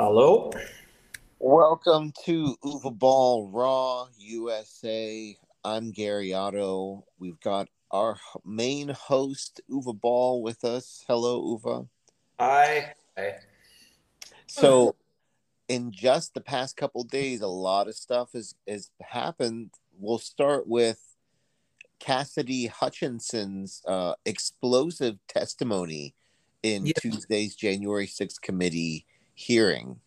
Hello. Welcome to Uwe Boll Raw USA. I'm Gary Otto. We've got our main host, Uwe Boll, with us. Hello, Uwe. Hi. Hi. So, in just the past couple days, a lot of stuff has, has happened. We'll start with Cassidy Hutchinson's uh, explosive testimony in Yeah. Tuesday's January 6th committee hearing.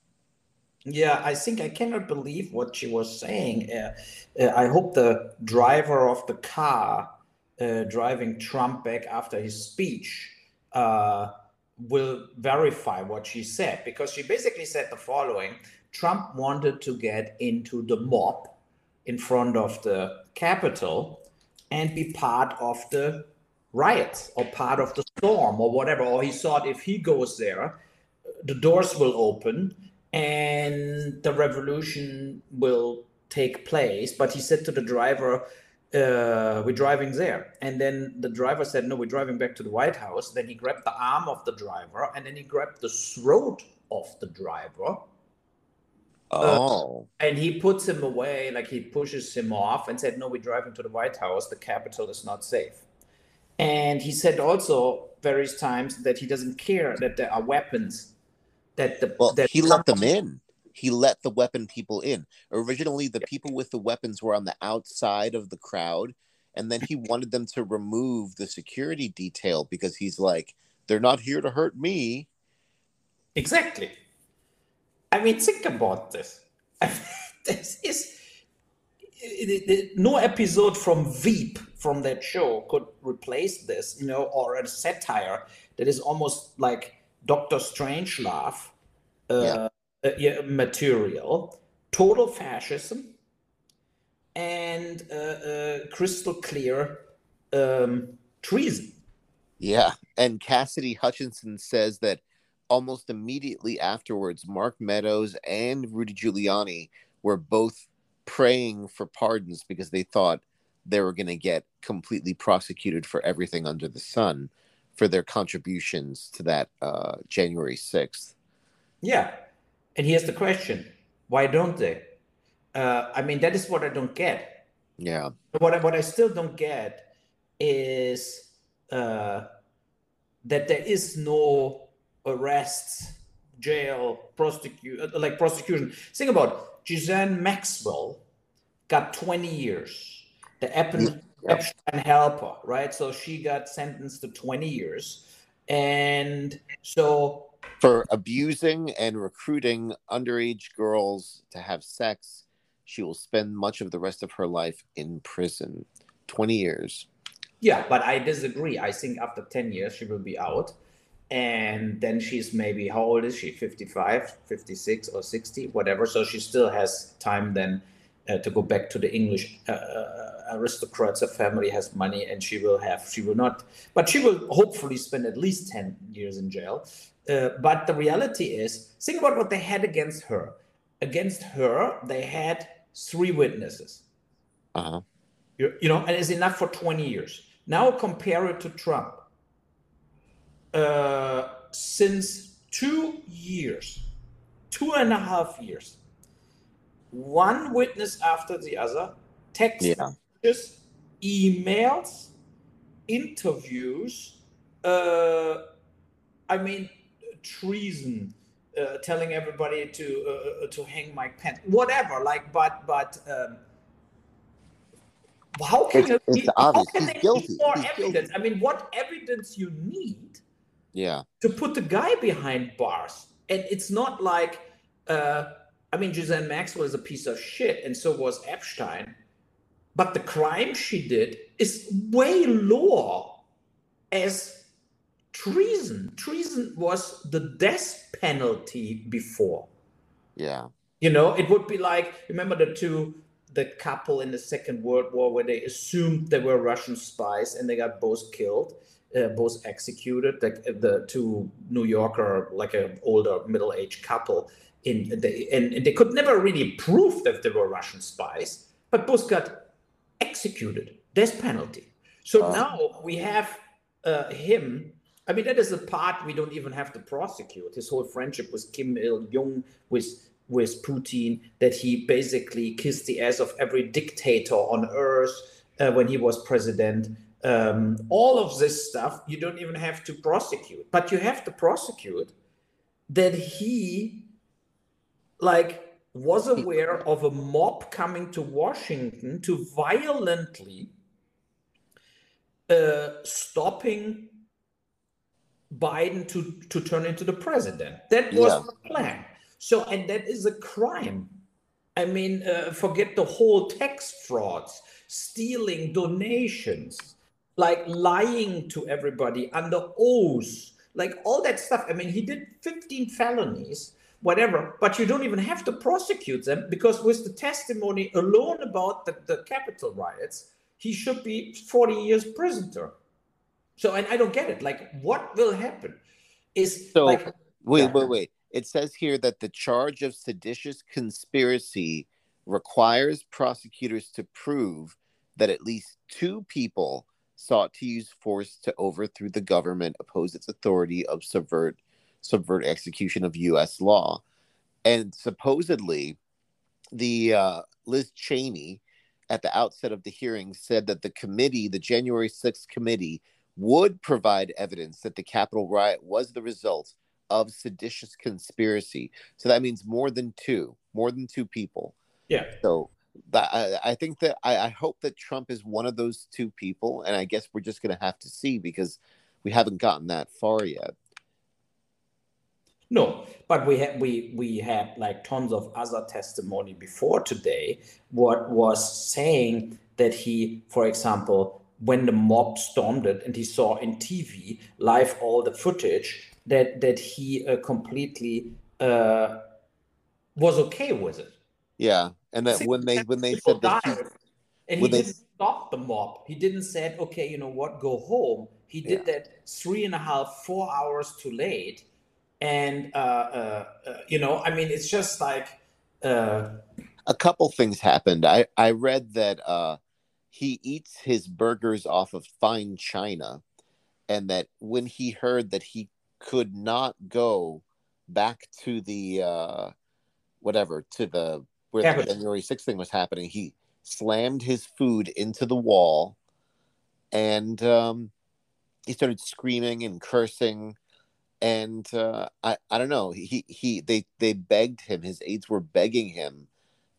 Yeah, I think I cannot believe what she was saying. Uh, uh, I hope the driver of the car uh, driving Trump back after his speech uh, will verify what she said because she basically said the following Trump wanted to get into the mob in front of the Capitol and be part of the riots or part of the storm or whatever. Or he thought if he goes there, the doors will open and the revolution will take place. But he said to the driver, uh, we're driving there. And then the driver said, no, we're driving back to the White House. Then he grabbed the arm of the driver and then he grabbed the throat of the driver Oh, and he puts him away, like he pushes him off and said, No, we're driving to the White House. The Capitol is not safe. And he said also various times that he doesn't care that there are weapons. That the well, that he let them in. He let the weapon people in. Originally, the people with the weapons were on the outside of the crowd, and then he wanted them to remove the security detail because he's like, they're not here to hurt me. Exactly. I mean, think about this. this is no episode from Veep from that show could replace this, you know, or a satire that is almost like Doctor Strangelove uh, uh, yeah, material. Total fascism and uh, uh, crystal clear um, treason. Yeah. And Cassidy Hutchinson says that almost immediately afterwards, Mark Meadows and Rudy Giuliani were both praying for pardons because they thought they were going to get completely prosecuted for everything under the sun for their contributions to that uh, January 6th. Yeah. And here's the question why don't they? Uh, I mean, that is what I don't get. Yeah. What I, what I still don't get is uh, that there is no arrests, jail, prosecute, like prosecution. Think about Ghislaine Maxwell got 20 years. The Epstein, Yep. Epstein helper, right? So she got sentenced to 20 years. And so For abusing and recruiting underage girls to have sex, she will spend much of the rest of her life in prison 20 years. Yeah, but I disagree. I think after 10 years, she will be out. And then she's maybe, how old is she? 55, 56, or 60, whatever. So she still has time then uh, to go back to the English uh, uh, aristocrats. Her family has money and she will have, she will not, but she will hopefully spend at least 10 years in jail. Uh, but the reality is, think about what they had against her. Against her, they had three witnesses Uh huh. you, you know, and it's enough for 20 years. Now compare it to Trump. Uh, since two years, two and a half years, one witness after the other, text Yeah. messages, emails, interviews, uh, I mean, treason, uh, telling everybody to uh, uh, to hang Mike Pence, whatever. Like, but but um, how can It's- you it's how obvious. can He's they need guilty. more He's guilty. evidence? I mean, what evidence you need Yeah. to put the guy behind bars? And it's not like, uh, I mean, Ghislaine Maxwell is a piece of shit, and so was Epstein. But the crime she did is way lower as treason. Treason was the death penalty before. Yeah. You know, it would be like remember the two the couple in the Second World War where they assumed they were Russian spies and they got both killed, uh, both executed. The, the two New Yorker, like an older middle aged couple, in the, and, and they could never really prove that they were Russian spies, but both got executed, death penalty. So Oh. now we have uh, him. I mean, that is a part we don't even have to prosecute. His whole friendship with Kim Il Jong, with with Putin, that he basically kissed the ass of every dictator on earth uh, when he was president. Um, all of this stuff you don't even have to prosecute, but you have to prosecute that he, like, was aware of a mob coming to Washington to violently uh, stopping Biden to, to turn into the president. That was yeah. the plan. So, and that is a crime. I mean, uh, forget the whole tax frauds, stealing donations, like lying to everybody under oath, like all that stuff. I mean, he did 15 felonies, whatever, but you don't even have to prosecute them because with the testimony alone about the, the Capitol riots, he should be 40 years prisoner. So, and I don't get it. Like, what will happen? Is so like, wait, yeah. wait, wait. It says here that the charge of seditious conspiracy requires prosecutors to prove that at least two people sought to use force to overthrow the government, oppose its authority of subvert subvert execution of U.S. law, and supposedly the uh, Liz Cheney at the outset of the hearing said that the committee, the January 6th committee, would provide evidence that the Capitol riot was the result of seditious conspiracy. So that means more than two, more than two people. Yeah. So that, I, I think that I, I hope that Trump is one of those two people, and I guess we're just going to have to see because we haven't gotten that far yet. No, but we had we we had like tons of other testimony before today. What was saying that he, for example, when the mob stormed it and he saw in TV live all the footage that that he uh, completely uh, was okay with it. Yeah, and that when they when they said that he, and he didn't stop the mob. He didn't say, "Okay, you know what, go home." He did yeah. that three and a half, four hours too late, and uh, uh, uh you know, I mean, it's just like uh, a couple things happened. I I read that uh, he eats his burgers off of fine china and that when he heard that he could not go back to the uh whatever to the where the January 6th thing was happening he slammed his food into the wall and um he started screaming and cursing and uh I I don't know he he they they begged him his aides were begging him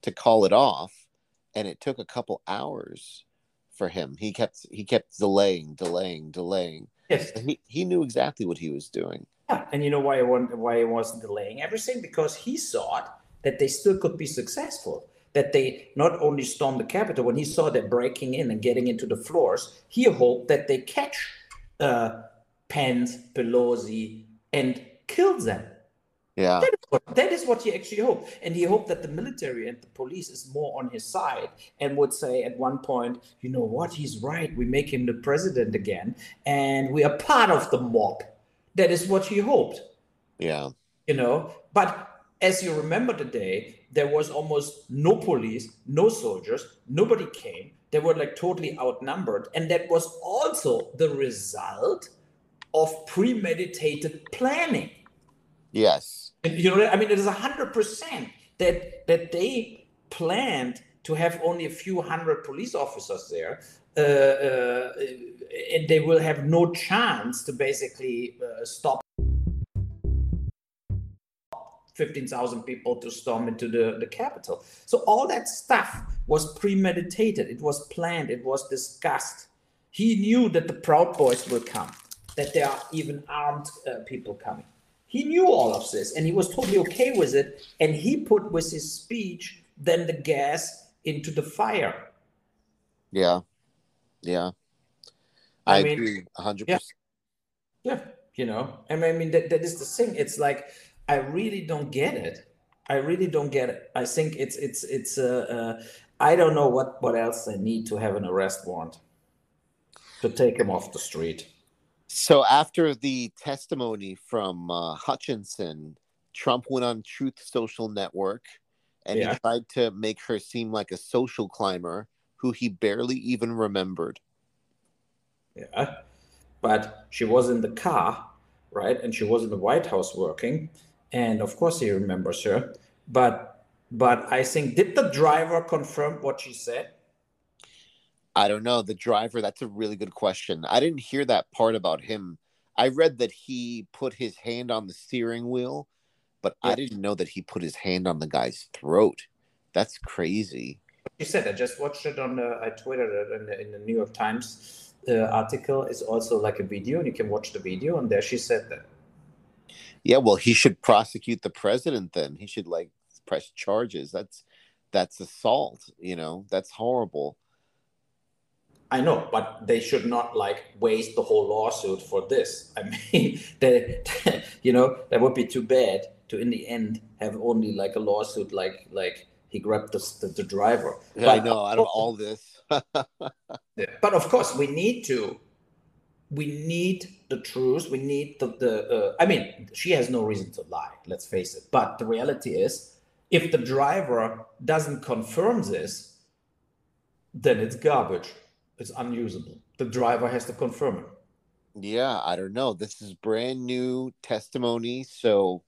to call it off and it took a couple hours for him. He kept he kept delaying, delaying, delaying. Yes, and he he knew exactly what he was doing. Yeah, and you know why why he wasn't delaying everything because he thought that they still could be successful. That they not only stormed the Capitol when he saw them breaking in and getting into the floors, he hoped that they catch uh, Pence, Pelosi, and kill them yeah. That is, what, that is what he actually hoped. And he hoped that the military and the police is more on his side and would say at one point, you know what, he's right. We make him the president again. And we are part of the mob. That is what he hoped. Yeah. You know, but as you remember the day, there was almost no police, no soldiers, nobody came. They were like totally outnumbered. And that was also the result of premeditated planning. Yes. And, you know, I mean, it is a hundred percent that that they planned to have only a few hundred police officers there, uh, uh, and they will have no chance to basically uh, stop 15,000 people to storm into the, the capital. So all that stuff was premeditated. It was planned. It was discussed. He knew that the Proud Boys will come, that there are even armed uh, people coming. He knew all of this and he was totally okay with it. And he put with his speech then the gas into the fire. Yeah. Yeah. I, I mean, agree 100%. Yeah. yeah. You know, I mean, I mean that, that is the thing. It's like, I really don't get it. I really don't get it. I think it's, it's, it's, uh, uh, I don't know what, what else they need to have an arrest warrant to take him off the street. So after the testimony from uh, Hutchinson, Trump went on Truth Social Network and yeah. he tried to make her seem like a social climber who he barely even remembered. Yeah. but she was in the car, right? And she was in the White House working, and of course he remembers her. But but I think did the driver confirm what she said? I don't know. The driver, that's a really good question. I didn't hear that part about him. I read that he put his hand on the steering wheel, but yeah. I didn't know that he put his hand on the guy's throat. That's crazy. You said I just watched it on the, I tweeted it in the, in the New York Times uh, article is also like a video, and you can watch the video, and there she said that. Yeah, well, he should prosecute the president. Then he should like press charges. That's that's assault. You know, that's horrible. I know, but they should not like waste the whole lawsuit for this. I mean, they, you know, that would be too bad to in the end have only like a lawsuit like like he grabbed the, the, the driver. Yeah, but, I know out of all this. yeah, but of course, we need to. We need the truth. We need the the. Uh, I mean, she has no reason to lie. Let's face it. But the reality is, if the driver doesn't confirm this, then it's garbage. It's unusable. The driver has to confirm it. Yeah, I don't know. This is brand new testimony, so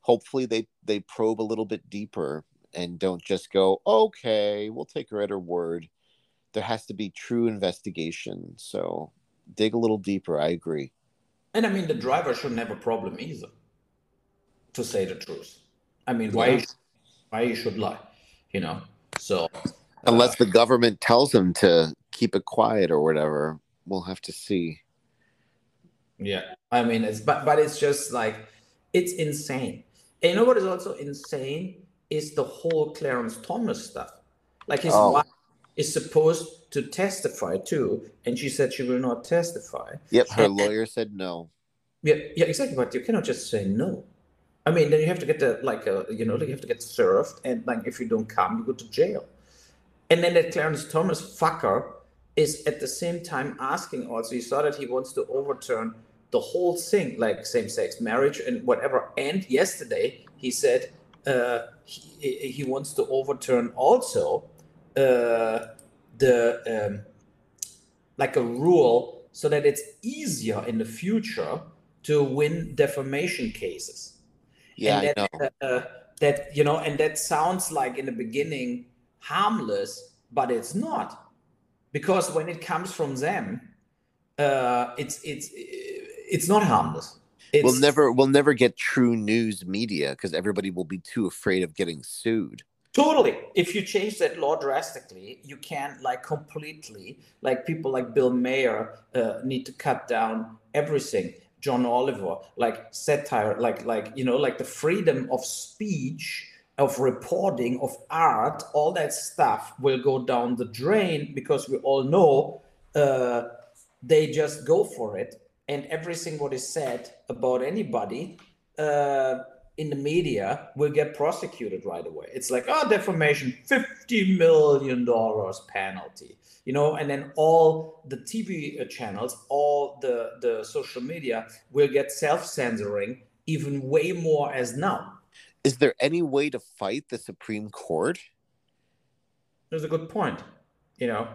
hopefully they they probe a little bit deeper and don't just go, okay, we'll take her at her word. There has to be true investigation. So dig a little deeper. I agree. And I mean, the driver shouldn't have a problem either, to say the truth. I mean, why, yeah. why you should lie, you know? So, unless uh, the government tells him to keep it quiet or whatever, we'll have to see. Yeah, I mean, it's but but it's just like it's insane. And you know what is also insane is the whole Clarence Thomas stuff. Like his oh. wife is supposed to testify too, and she said she will not testify. Yep, her and, lawyer said no. Yeah, yeah, exactly. But you cannot just say no. I mean, then you have to get the like a you know you have to get served, and like if you don't come, you go to jail. And then that Clarence Thomas fucker is at the same time asking also. He saw that he wants to overturn the whole thing, like same-sex marriage and whatever. And yesterday he said uh, he, he, wants to overturn also uh, the um, like a rule so that it's easier in the future to win defamation cases. Yeah, and that, uh, that you know, and that sounds like in the beginning harmless, but it's not, because when it comes from them, uh, it's it's it's not harmless. It's, we'll never we'll never get true news media because everybody will be too afraid of getting sued. Totally. If you change that law drastically, you can like completely like people like Bill Maher uh, need to cut down everything. John Oliver, like satire, like like you know, like the freedom of speech, of reporting, of art, all that stuff will go down the drain because we all know uh, they just go for it and everything what is said about anybody uh, in the media will get prosecuted right away. It's like, oh, defamation, $50 million penalty, you know, and then all the TV channels, all the, the social media will get self censoring even way more as now. Is there any way to fight the Supreme Court? There's a good point. You know,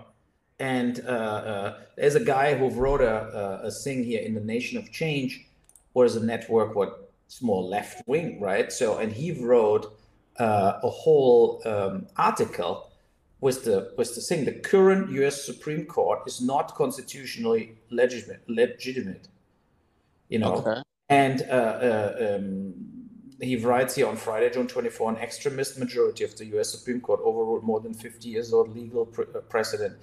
and uh, uh, there's a guy who wrote a, a, a, thing here in the Nation of Change, or is a network what it's more left wing, right? So, and he wrote uh, a whole um, article with the with the thing: the current U.S. Supreme Court is not constitutionally legitimate. Legitimate, you know, okay. and uh, uh, um, he writes here on Friday, June 24, an extremist majority of the US Supreme Court overruled more than 50 years old legal pre- uh, precedent,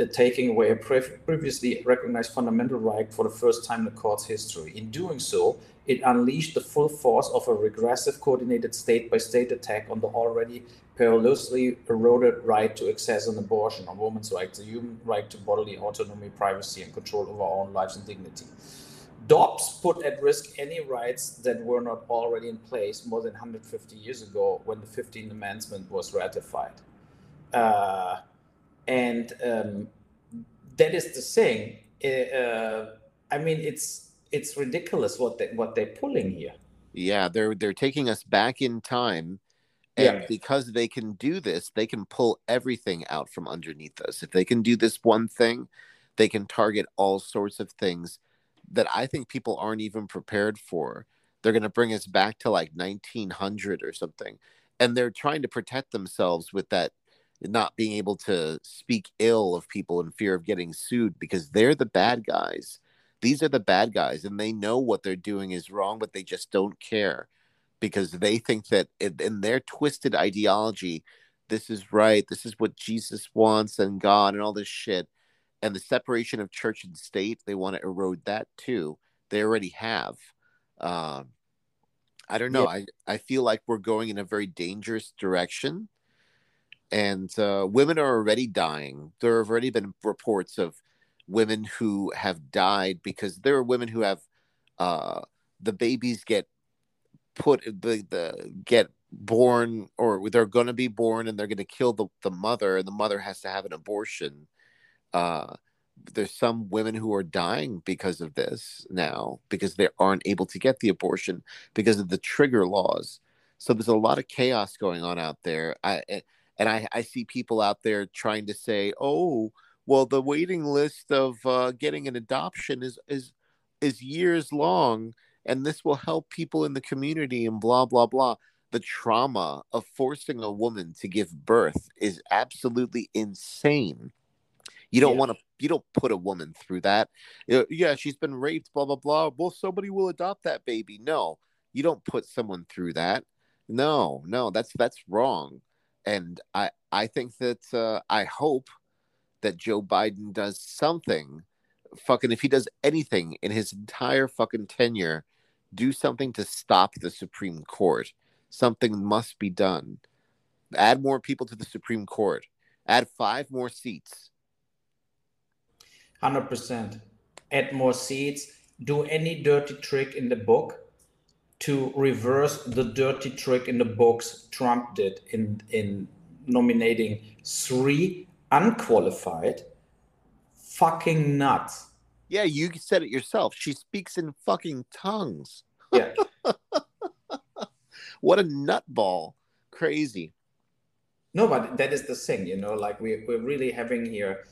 uh, taking away a pre- previously recognized fundamental right for the first time in the court's history. In doing so, it unleashed the full force of a regressive, coordinated state by state attack on the already perilously eroded right to access an abortion, on women's rights, the human right to bodily autonomy, privacy, and control over our own lives and dignity. Dobbs put at risk any rights that were not already in place more than 150 years ago when the 15th Amendment was ratified. Uh, and um, that is the thing. Uh, I mean, it's it's ridiculous what they what they're pulling here. Yeah, they're they're taking us back in time, and yeah. because they can do this, they can pull everything out from underneath us. If they can do this one thing, they can target all sorts of things that I think people aren't even prepared for. They're going to bring us back to like 1900 or something. And they're trying to protect themselves with that not being able to speak ill of people in fear of getting sued because they're the bad guys. These are the bad guys, and they know what they're doing is wrong, but they just don't care because they think that in their twisted ideology, this is right. This is what Jesus wants and God and all this shit. And the separation of church and state, they want to erode that too. They already have. Um, I don't know. Yeah. I, I feel like we're going in a very dangerous direction. And uh, women are already dying. There have already been reports of women who have died because there are women who have uh, the babies get put the, the get born or they're going to be born and they're going to kill the, the mother and the mother has to have an abortion. Uh, there's some women who are dying because of this now because they aren't able to get the abortion because of the trigger laws. So there's a lot of chaos going on out there. I and i, I see people out there trying to say oh well the waiting list of uh, getting an adoption is is is years long and this will help people in the community and blah blah blah. The trauma of forcing a woman to give birth is absolutely insane. You don't yeah. want to you don't put a woman through that. Yeah she's been raped blah blah blah. Well somebody will adopt that baby. No you don't put someone through that. No no that's that's wrong. And i i think that uh, i hope that joe biden does something fucking if he does anything in his entire fucking tenure do something to stop the Supreme Court. Something must be done. Add more people to the Supreme Court. Add five more seats. 100%. Add more seats. Do any dirty trick in the book to reverse the dirty trick in the books Trump did in, in nominating three unqualified fucking nuts yeah, you said it yourself. She speaks in fucking tongues. Yeah. what a nutball. Crazy. No, but that is the thing, you know, like we, we're really having here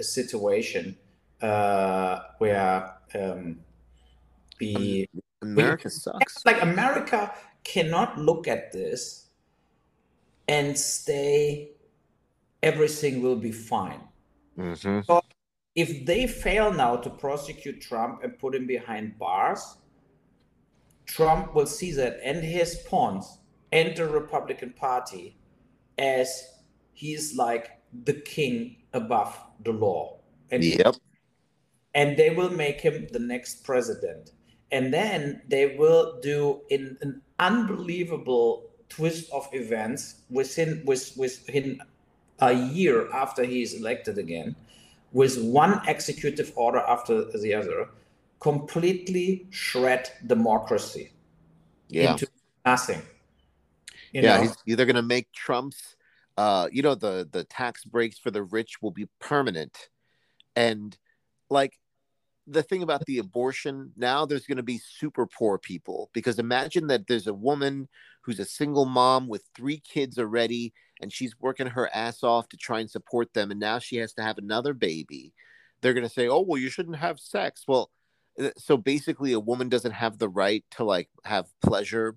a situation uh, where um, the America we, sucks. Like America cannot look at this and stay, everything will be fine. Mm-hmm. So if they fail now to prosecute Trump and put him behind bars, Trump will see that and his pawns and the Republican Party as he's like the king above the law. And yep. And they will make him the next president. And then they will do in an unbelievable twist of events within with within a year after he's elected again with one executive order after the other, completely shred democracy yeah. into nothing. yeah, he's either going to make Trump's, uh, you know, the the tax breaks for the rich will be permanent, and like the thing about the abortion now there's going to be super poor people because imagine that there's a woman who's a single mom with three kids already and she's working her ass off to try and support them and now she has to have another baby. They're going to say oh well you shouldn't have sex. Well uh, so basically a woman doesn't have the right to like have pleasure.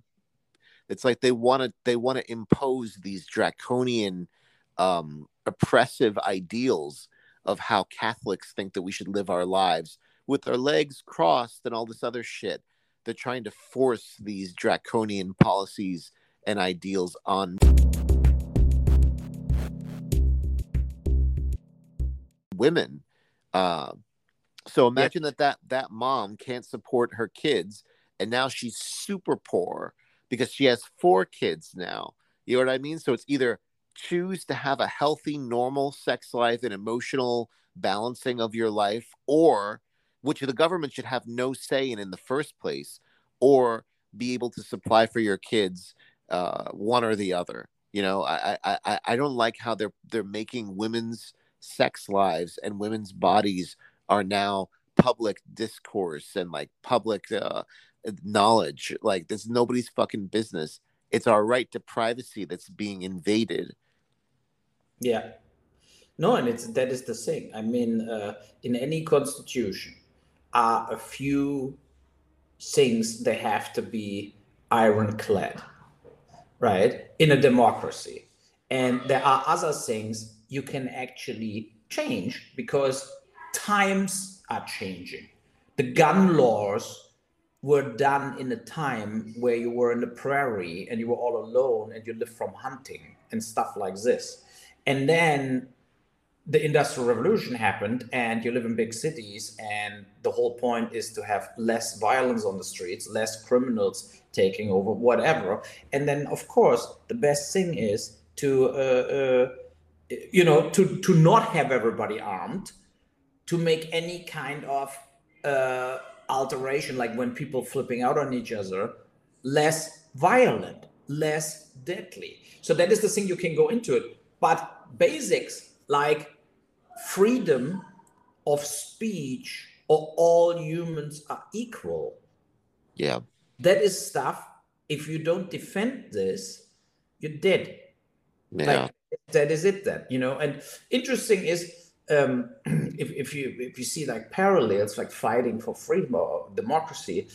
It's like they want to they want to impose these draconian um oppressive ideals of how catholics think that we should live our lives with our legs crossed and all this other shit. They're trying to force these draconian policies and ideals on women. Uh, so imagine yeah. that, that that mom can't support her kids, and now she's super poor because she has four kids now. You know what I mean? So it's either choose to have a healthy, normal sex life and emotional balancing of your life, or which the government should have no say in in the first place, or be able to supply for your kids uh, one or the other. You know, I, I I don't like how they're they're making women's sex lives and women's bodies are now public discourse and like public uh, knowledge. Like this nobody's fucking business. It's our right to privacy that's being invaded. Yeah. No, and it's that is the thing. I mean, uh, in any constitution, are a few things they have to be ironclad, right? In a democracy. And there are other things you can actually change because times are changing. The gun laws were done in a time where you were in the prairie and you were all alone and you lived from hunting and stuff like this. And then the industrial revolution happened and you live in big cities and the whole point is to have less violence on the streets less criminals taking over whatever and then of course the best thing is to uh, uh, you know to to not have everybody armed to make any kind of uh, alteration like when people flipping out on each other less violent less deadly so that is the thing you can go into it but basics like freedom of speech or all humans are equal. Yeah. That is stuff. If you don't defend this, you're dead. Yeah. Like, that is it then, you know. And interesting is um, if, if you if you see like parallels like fighting for freedom or democracy,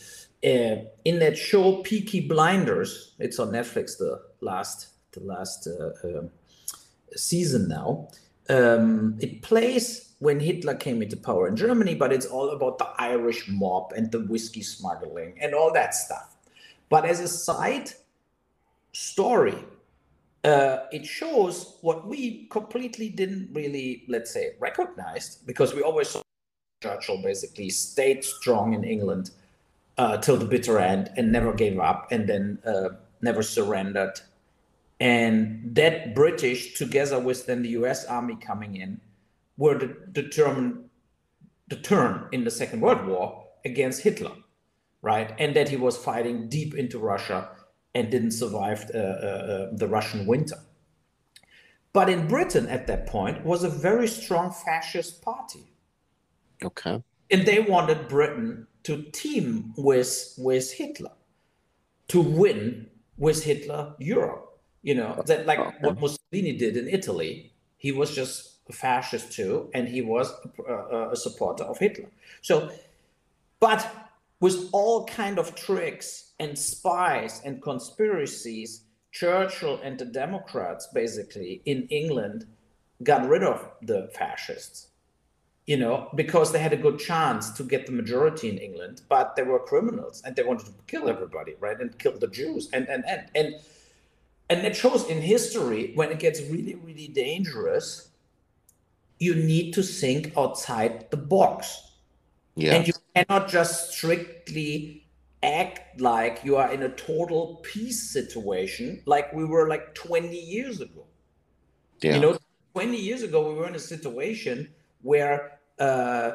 uh, in that show Peaky Blinders, it's on Netflix the last the last uh, uh, season now um, it plays when Hitler came into power in Germany, but it's all about the Irish mob and the whiskey smuggling and all that stuff. But as a side story, uh, it shows what we completely didn't really, let's say, recognize because we always saw Churchill basically stayed strong in England uh, till the bitter end and never gave up and then uh, never surrendered and that British, together with then the US Army coming in, were the, determined the turn in the Second World War against Hitler, right? And that he was fighting deep into Russia and didn't survive uh, uh, uh, the Russian winter. But in Britain at that point was a very strong fascist party. Okay. And they wanted Britain to team with with Hitler to win with Hitler Europe you know that like okay. what Mussolini did in Italy. He was just a fascist too, and he was a, a supporter of Hitler. So, but with all kind of tricks and spies and conspiracies, Churchill and the Democrats basically in England got rid of the fascists you know, because they had a good chance to get the majority in England, but they were criminals and they wanted to kill everybody, right? And kill the Jews. And and and and and it shows in history when it gets really really dangerous you need to think outside the box yeah. and you cannot just strictly act like you are in a total peace situation like we were like 20 years ago. Yeah. you know 20 years ago we were in a situation where uh,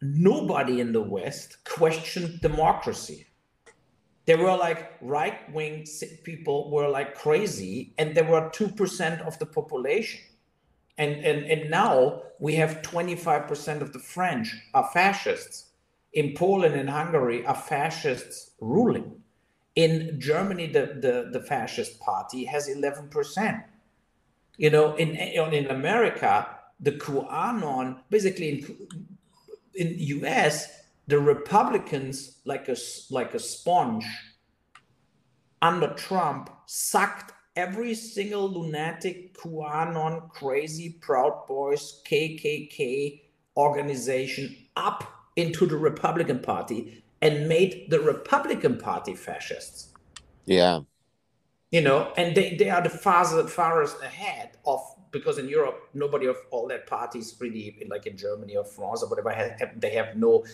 nobody in the west questioned democracy. There were like right wing people were like crazy and there were 2% of the population. And, and and now we have 25% of the french are fascists in poland and hungary are fascists ruling. In germany the the, the fascist party has 11% you know in in america the qanon basically in in us the Republicans, like a like a sponge, under Trump, sucked every single lunatic QAnon, crazy Proud Boys, KKK organization up into the Republican Party and made the Republican Party fascists. Yeah. You know, and they, they are the farthest, farthest ahead of because in Europe, nobody of all that parties really, like in Germany or France or whatever, have, they have no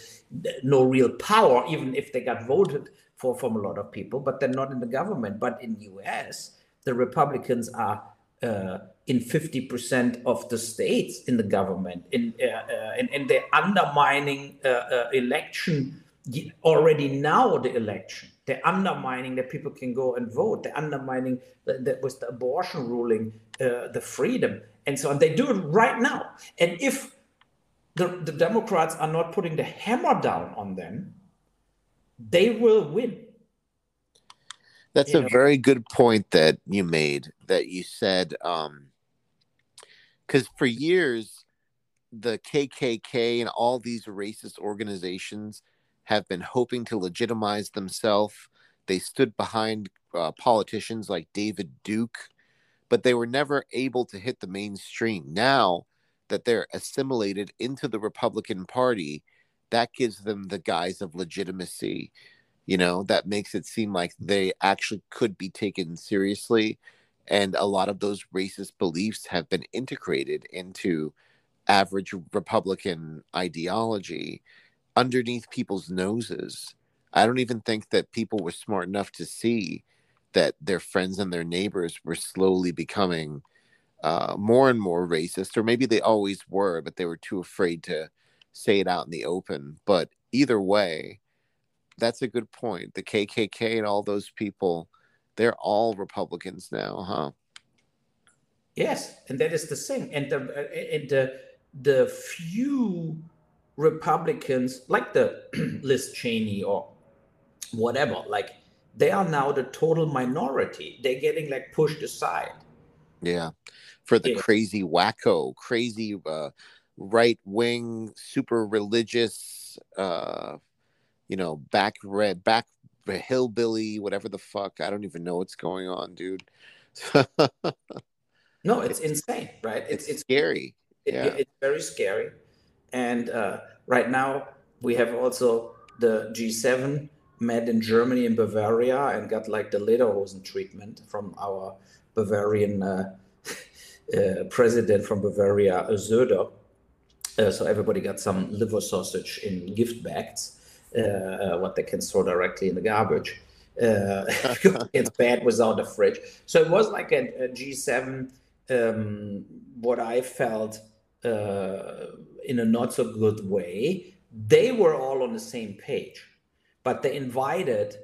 no real power, even if they got voted for from a lot of people, but they're not in the government. But in US, the Republicans are uh, in 50% of the states in the government, in, uh, uh, and, they're undermining uh, uh, election already now the election they're undermining that people can go and vote. They're undermining that, that was the abortion ruling, uh, the freedom, and so on. They do it right now. And if the, the Democrats are not putting the hammer down on them, they will win. That's you a know? very good point that you made. That you said, because um, for years the KKK and all these racist organizations have been hoping to legitimize themselves. They stood behind uh, politicians like David Duke, but they were never able to hit the mainstream. Now that they're assimilated into the Republican Party, that gives them the guise of legitimacy. You know, that makes it seem like they actually could be taken seriously. And a lot of those racist beliefs have been integrated into average Republican ideology underneath people's noses. I don't even think that people were smart enough to see that their friends and their neighbors were slowly becoming uh, more and more racist, or maybe they always were, but they were too afraid to say it out in the open. But either way, that's a good point. The KKK and all those people, they're all Republicans now, huh? Yes, and that is the thing. And the and the the few Republicans, like the Liz Cheney or whatever, like they are now the total minority. They're getting like pushed aside. Yeah, for the yeah. crazy wacko, crazy uh, right wing, super religious, uh, you know, back red, back hillbilly, whatever the fuck. I don't even know what's going on, dude. no, it's, insane, right? It's, it's, it's scary. It, yeah. it's very scary. And uh, right now, we have also the G7 met in Germany in Bavaria and got like the lederhosen treatment from our Bavarian uh, uh, president from Bavaria, Söder. Uh, so everybody got some liver sausage in gift bags, what they can throw directly in the garbage. Uh, it's bad without a fridge. So it was like a a G7. Um, what I felt uh, in a not so good way. They were all on the same page but they invited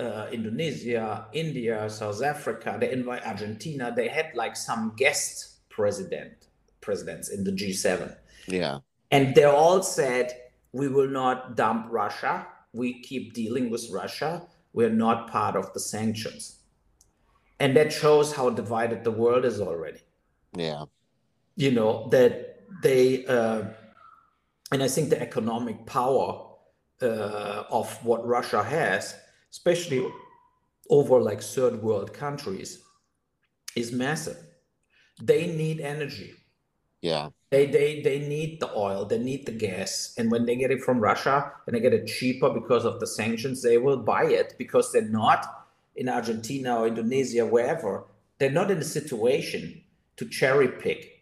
uh, Indonesia, India, South Africa, they invite Argentina. They had like some guest president presidents in the G7. Yeah. And they all said, we will not dump Russia. We keep dealing with Russia. We're not part of the sanctions. And that shows how divided the world is already. Yeah. You know, that they, uh, and I think the economic power uh, of what Russia has, especially over like third world countries, is massive. They need energy. Yeah. They, they they need the oil, they need the gas. And when they get it from Russia and they get it cheaper because of the sanctions, they will buy it because they're not in Argentina or Indonesia, wherever, they're not in a situation to cherry pick.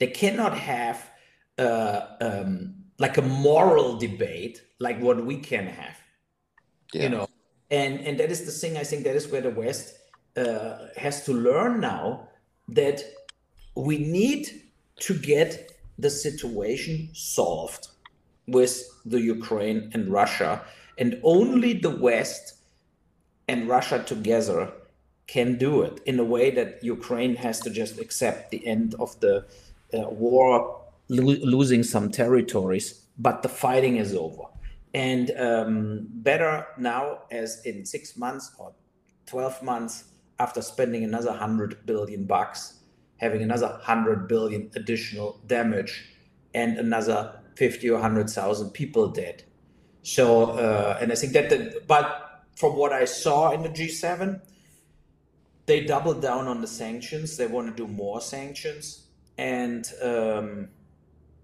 They cannot have uh, um, like a moral debate like what we can have yeah. you know and and that is the thing i think that is where the west uh, has to learn now that we need to get the situation solved with the ukraine and russia and only the west and russia together can do it in a way that ukraine has to just accept the end of the uh, war lo- losing some territories but the fighting is over. And um, better now as in six months or 12 months after spending another 100 billion bucks having another 100 billion additional damage and another 50 or 100,000 people dead so uh, and i think that the, but from what i saw in the g7 they doubled down on the sanctions they want to do more sanctions and um,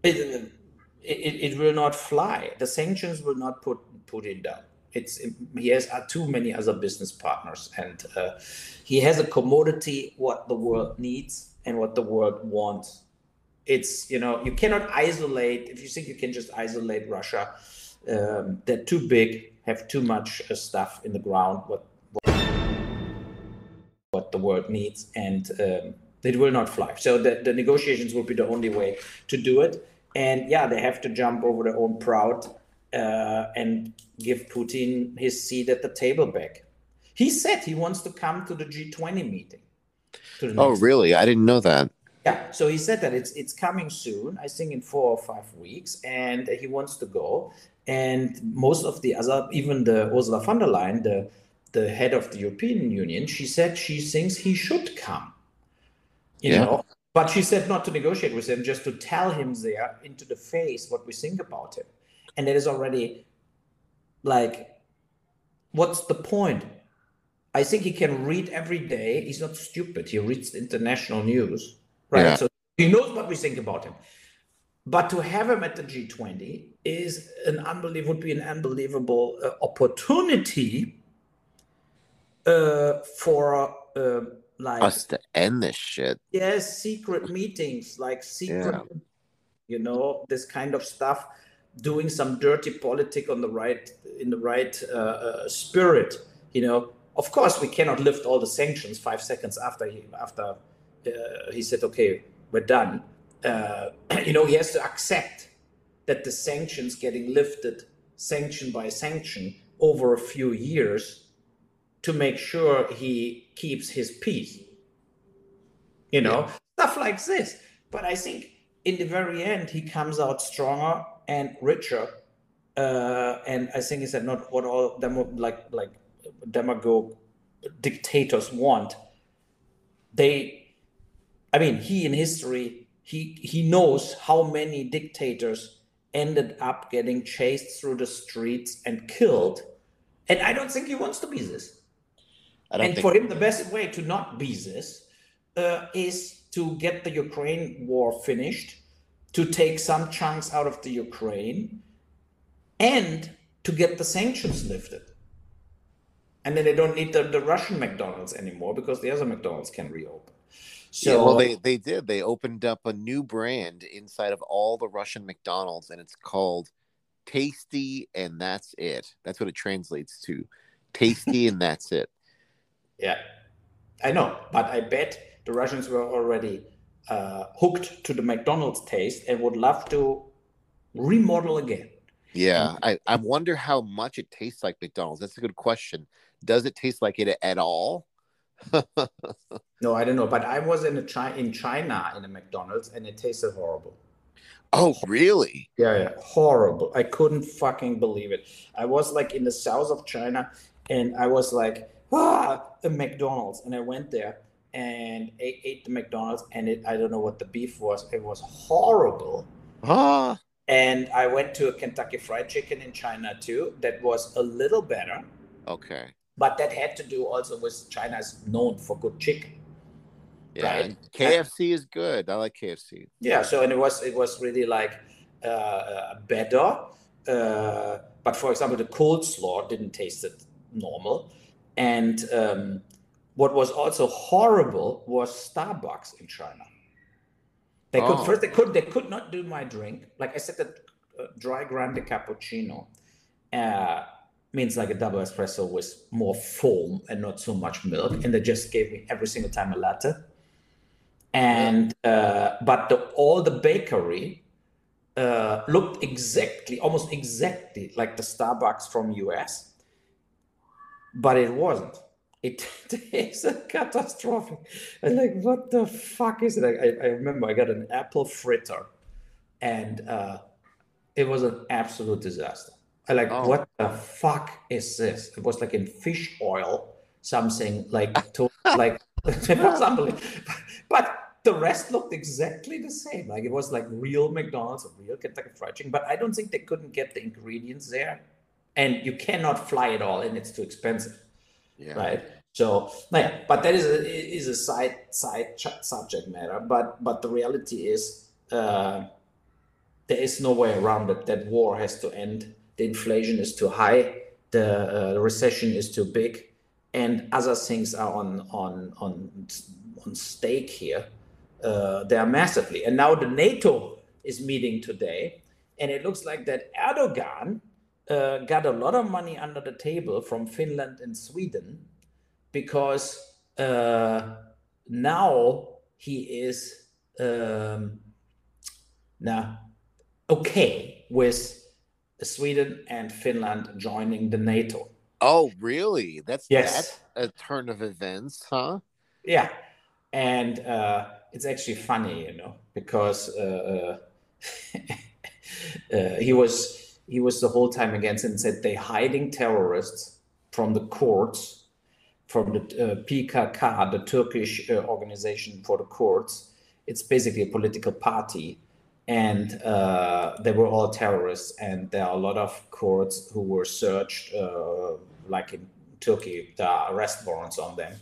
it, it, it will not fly. The sanctions will not put Putin down. It's he has uh, too many other business partners, and uh, he has a commodity what the world needs and what the world wants. It's you know you cannot isolate if you think you can just isolate Russia. Um, they're too big, have too much uh, stuff in the ground. What, what, the world needs, and um, it will not fly. So the, the negotiations will be the only way to do it and yeah, they have to jump over their own proud uh, and give Putin his seat at the table back. He said he wants to come to the G20 meeting. oh, really? I didn't know that. Yeah, so he said that it's it's coming soon. I think in four or five weeks, and he wants to go. And most of the other, even the Ursula von der Leyen, the the head of the European Union, she said she thinks he should come. You yeah. know, But she said not to negotiate with him, just to tell him there into the face what we think about him. And it is already like, what's the point? I think he can read every day. He's not stupid. He reads the international news, right? Yeah. So he knows what we think about him. But to have him at the G20 is an unbelievable, would be an unbelievable uh, opportunity uh, for uh, like us to end this shit. Yes, secret meetings, like secret, yeah. you know, this kind of stuff, doing some dirty politic on the right in the right uh, uh, spirit. You know, of course, we cannot lift all the sanctions five seconds after he after uh, he said, "Okay, we're done." Uh, you know, he has to accept that the sanctions getting lifted, sanction by sanction, over a few years to make sure he keeps his peace. You know, yeah. stuff like this. But I think in the very end, he comes out stronger and richer. Uh, and I think is that not what all them like like demagogue dictators want. They, I mean, he in history he he knows how many dictators ended up getting chased through the streets and killed, and I don't think he wants to be this and for him, the best way to not be this uh, is to get the Ukraine war finished, to take some chunks out of the Ukraine, and to get the sanctions lifted. And then they don't need the, the Russian McDonald's anymore because the other McDonald's can reopen. So, yeah, well, uh, they, they did. They opened up a new brand inside of all the Russian McDonald's, and it's called Tasty, and that's it. That's what it translates to. Tasty, and that's it. Yeah, I know, but I bet the Russians were already uh, hooked to the McDonald's taste and would love to remodel again. Yeah, I, I wonder how much it tastes like McDonald's. That's a good question. Does it taste like it at all? no, I don't know. But I was in a Chi- in China in a McDonald's and it tasted horrible. Oh, really? Yeah, yeah, horrible. I couldn't fucking believe it. I was like in the south of China and I was like, ah, a McDonald's. And I went there and ate, ate the McDonald's and it, I don't know what the beef was. It was horrible. Ah. And I went to a Kentucky Fried Chicken in China too. That was a little better. Okay. But that had to do also with China's known for good chicken. Yeah, right? KFC is good. I like KFC. Yeah, so and it was it was really like uh, uh better. Uh, but for example, the coleslaw didn't taste it normal. And um, what was also horrible was Starbucks in China. They could oh. first they could they could not do my drink. Like I said, the uh, dry grande cappuccino uh, means like a double espresso with more foam and not so much milk, and they just gave me every single time a latte. And uh, but the, all the bakery uh, looked exactly, almost exactly like the Starbucks from US but it wasn't. It is a catastrophe. And like, what the fuck is it? I, I remember I got an apple fritter, and uh, it was an absolute disaster. I like, oh. what the fuck is this? It was like in fish oil, something like to, like it was unbelievable. But the rest looked exactly the same. Like it was like real McDonald's, or real Kentucky Fried Chicken. But I don't think they couldn't get the ingredients there and you cannot fly it all and it's too expensive yeah. right? So yeah but that is a is a side side subject matter but but the reality is uh, there is no way around it. That war has to end. The inflation is too high. The uh, recession is too big. And other things are on on on on stake here. Uh, they are massively. And now the nato is meeting today. And it looks like that erdogan uh, got a lot of money under the table from Finland and Sweden because uh, now he is um, now okay with Sweden and Finland joining the NATO. Oh, really? That's yes. a turn of events, huh? Yeah, and uh, it's actually funny, you know, because uh, uh, he was he was the whole time against and said they're hiding terrorists from the Kurds, from the uh, PKK, the Turkish uh, organization for the Kurds, it's basically a political party, and uh, they were all terrorists. And there are a lot of Kurds who were searched, uh, like in Turkey, there are arrest warrants on them,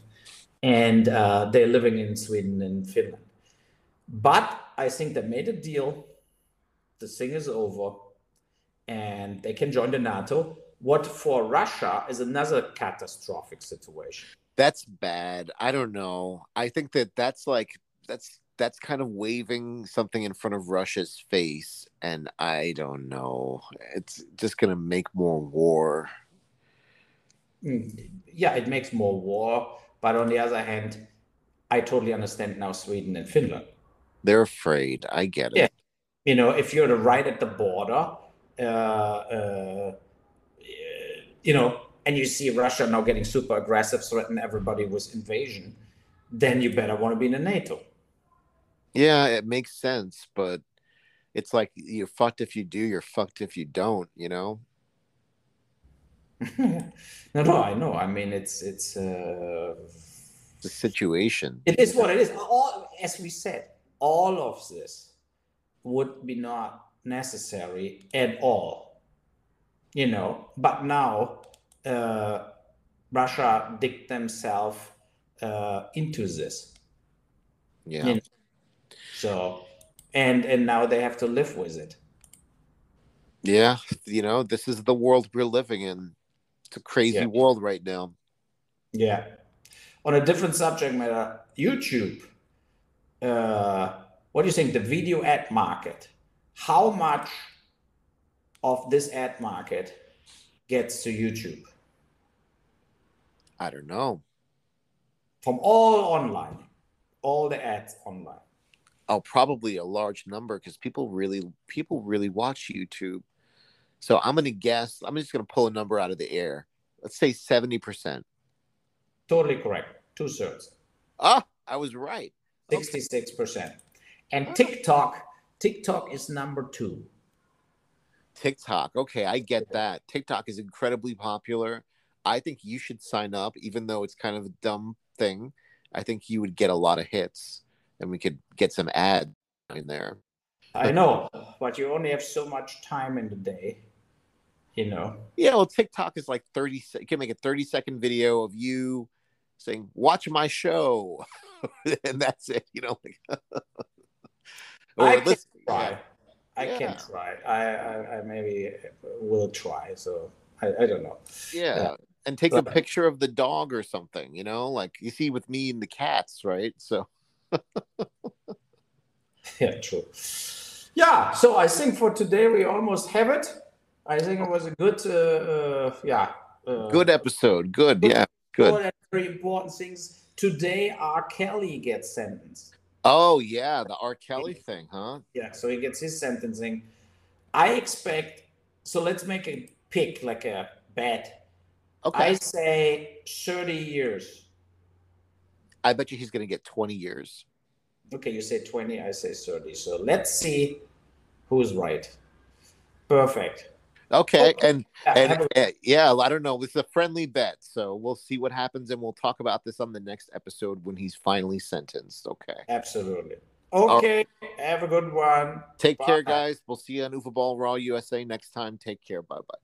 and uh, they're living in Sweden and Finland. But I think they made a deal. The thing is over, and they can join the NATO. What for Russia is another catastrophic situation. That's bad. I don't know. I think that that's like that's that's kind of waving something in front of Russia's face, and I don't know. It's just going to make more war. Mm, yeah, it makes more war, but on the other hand, I totally understand now Sweden and Finland. They're afraid. I get it. Yeah. You know, if you're right at the border, uh, uh, you know, and you see Russia now getting super aggressive, threaten everybody with invasion, then you better want to be in the NATO. Yeah, it makes sense, but it's like you're fucked if you do, you're fucked if you don't, you know? no, no, I know. I mean, it's it's uh, the situation. It is what it is. All, as we said, all of this would be not necessary at all, you know. But now, uh, Russia dig themselves uh, into this. Yeah. You know? So, and and now they have to live with it. Yeah, you know, this is the world we're living in. It's a crazy yeah. world right now. Yeah. On a different subject matter, YouTube. Uh, what do you think? The video ad market. How much of this ad market gets to YouTube? I don't know. From all online, all the ads online. Oh probably a large number because people really people really watch youtube. So i'm gonna guess i'm just gonna pull a number out of the air. Let's say 70% totally correct. Two-thirds. Ah i was right. 66% and tiktok tiktok is number two tiktok okay i get that tiktok is incredibly popular i think you should sign up even though it's kind of a dumb thing i think you would get a lot of hits and we could get some ads in there. I know, but you only have so much time in the day, you know. Yeah, well, TikTok is like thirty. You can make a thirty second video of you saying, "Watch my show," and that's it. You know. I can try. I yeah. can try. I, I, I maybe will try. So I, I don't know. Yeah. Uh, and take but, a picture of the dog or something, you know, like you see with me and the cats, right? So yeah, true. Yeah, so I think for today we almost have it. I think it was a good, uh, uh, yeah, uh, good episode. Good, good yeah, good. Very important things today. R. Kelly gets sentenced. Oh yeah, the R. Kelly thing, huh? Yeah, so he gets his sentencing. I expect. So let's make a pick, like a bet. Okay. I say thirty years. I bet you he's going to get 20 years. Okay, you say 20, I say 30. So let's see who's right. Perfect. Okay, oh, and and a- eh, yeah, I don't know. It's a friendly bet, so we'll see what happens, and we'll talk about this on the next episode when he's finally sentenced. Okay. Absolutely. Okay. Right. Have a good one. Take Bye. care, guys. We'll see you on Uwe Boll Raw USA next time. Take care. Bye bye.